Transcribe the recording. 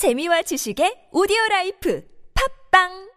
재미와 지식의 오디오 라이프. 팝빵!